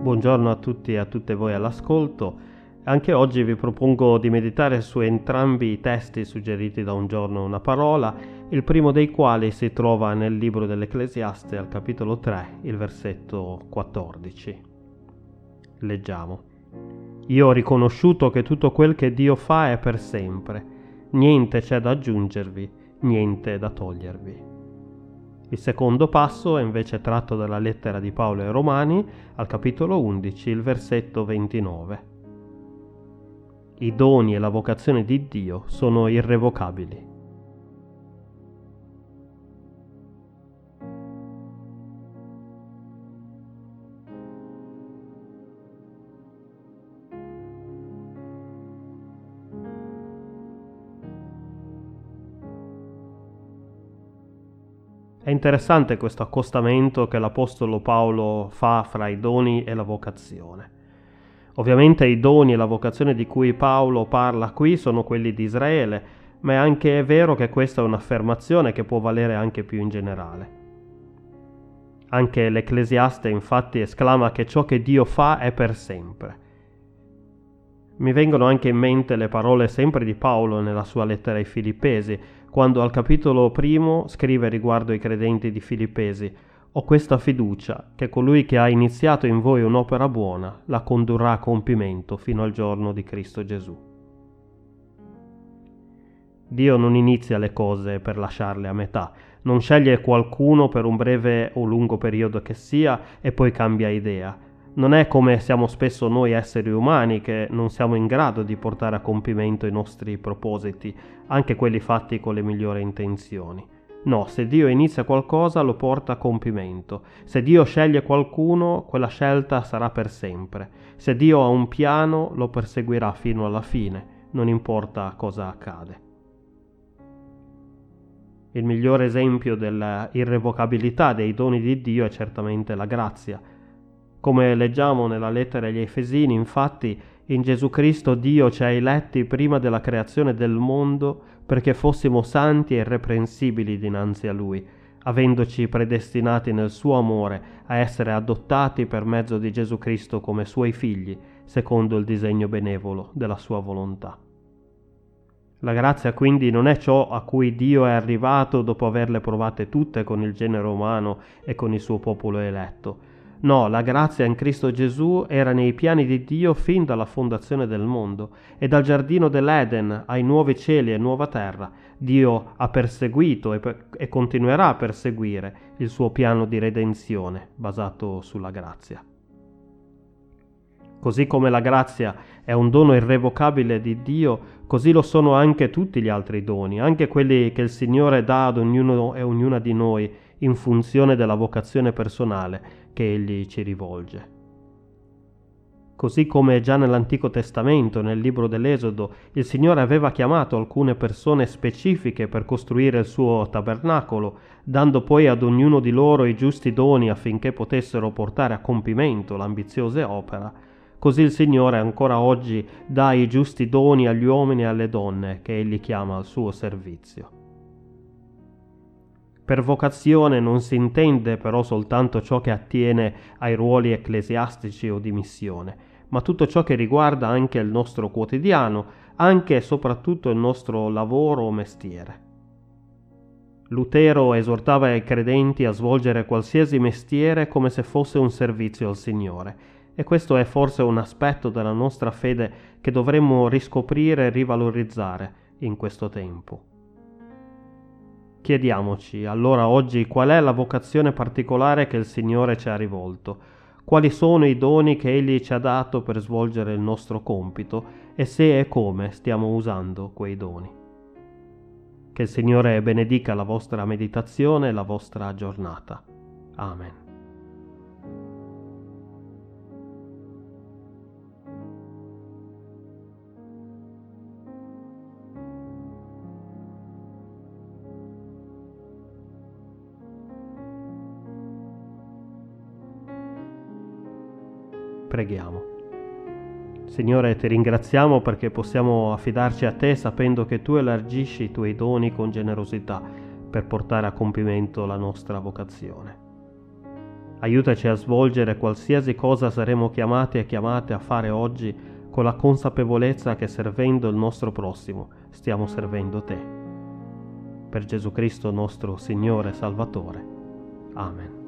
Buongiorno a tutti e a tutte voi all'ascolto. Anche oggi vi propongo di meditare su entrambi i testi suggeriti da un giorno una parola, il primo dei quali si trova nel libro dell'Ecclesiaste al capitolo 3, il versetto 14. Leggiamo. Io ho riconosciuto che tutto quel che Dio fa è per sempre, niente c'è da aggiungervi, niente da togliervi. Il secondo passo è invece tratto dalla lettera di Paolo ai Romani al capitolo 11, il versetto 29. I doni e la vocazione di Dio sono irrevocabili. È interessante questo accostamento che l'Apostolo Paolo fa fra i doni e la vocazione. Ovviamente i doni e la vocazione di cui Paolo parla qui sono quelli di Israele, ma è anche vero che questa è un'affermazione che può valere anche più in generale. Anche l'Ecclesiaste infatti esclama che ciò che Dio fa è per sempre. Mi vengono anche in mente le parole sempre di Paolo nella sua lettera ai Filippesi, quando al capitolo primo scrive riguardo ai credenti di Filippesi, ho questa fiducia che colui che ha iniziato in voi un'opera buona la condurrà a compimento fino al giorno di Cristo Gesù. Dio non inizia le cose per lasciarle a metà, non sceglie qualcuno per un breve o lungo periodo che sia e poi cambia idea non è come siamo spesso noi esseri umani che non siamo in grado di portare a compimento i nostri propositi, anche quelli fatti con le migliori intenzioni. No, se Dio inizia qualcosa lo porta a compimento. Se Dio sceglie qualcuno, quella scelta sarà per sempre. Se Dio ha un piano, lo perseguirà fino alla fine, non importa cosa accade. Il migliore esempio dell'irrevocabilità dei doni di Dio è certamente la grazia come leggiamo nella lettera agli Efesini, infatti, in Gesù Cristo Dio ci ha eletti prima della creazione del mondo perché fossimo santi e irreprensibili dinanzi a Lui, avendoci predestinati nel suo amore a essere adottati per mezzo di Gesù Cristo come suoi figli, secondo il disegno benevolo della sua volontà. La grazia quindi non è ciò a cui Dio è arrivato dopo averle provate tutte con il genere umano e con il suo popolo eletto, No, la grazia in Cristo Gesù era nei piani di Dio fin dalla fondazione del mondo e dal giardino dell'Eden ai nuovi cieli e nuova terra. Dio ha perseguito e, per- e continuerà a perseguire il suo piano di redenzione basato sulla grazia. Così come la grazia è un dono irrevocabile di Dio, così lo sono anche tutti gli altri doni, anche quelli che il Signore dà ad ognuno e ognuna di noi in funzione della vocazione personale che egli ci rivolge. Così come già nell'Antico Testamento, nel libro dell'Esodo, il Signore aveva chiamato alcune persone specifiche per costruire il suo tabernacolo, dando poi ad ognuno di loro i giusti doni affinché potessero portare a compimento l'ambiziosa opera, così il Signore ancora oggi dà i giusti doni agli uomini e alle donne che Egli chiama al suo servizio. Per vocazione non si intende però soltanto ciò che attiene ai ruoli ecclesiastici o di missione, ma tutto ciò che riguarda anche il nostro quotidiano, anche e soprattutto il nostro lavoro o mestiere. Lutero esortava i credenti a svolgere qualsiasi mestiere come se fosse un servizio al Signore, e questo è forse un aspetto della nostra fede che dovremmo riscoprire e rivalorizzare in questo tempo. Chiediamoci allora oggi qual è la vocazione particolare che il Signore ci ha rivolto, quali sono i doni che Egli ci ha dato per svolgere il nostro compito e se e come stiamo usando quei doni. Che il Signore benedica la vostra meditazione e la vostra giornata. Amen. Preghiamo. Signore, ti ringraziamo perché possiamo affidarci a te sapendo che tu elargisci i tuoi doni con generosità per portare a compimento la nostra vocazione. Aiutaci a svolgere qualsiasi cosa saremo chiamati e chiamate a fare oggi con la consapevolezza che servendo il nostro prossimo stiamo servendo te. Per Gesù Cristo nostro Signore e Salvatore. Amen.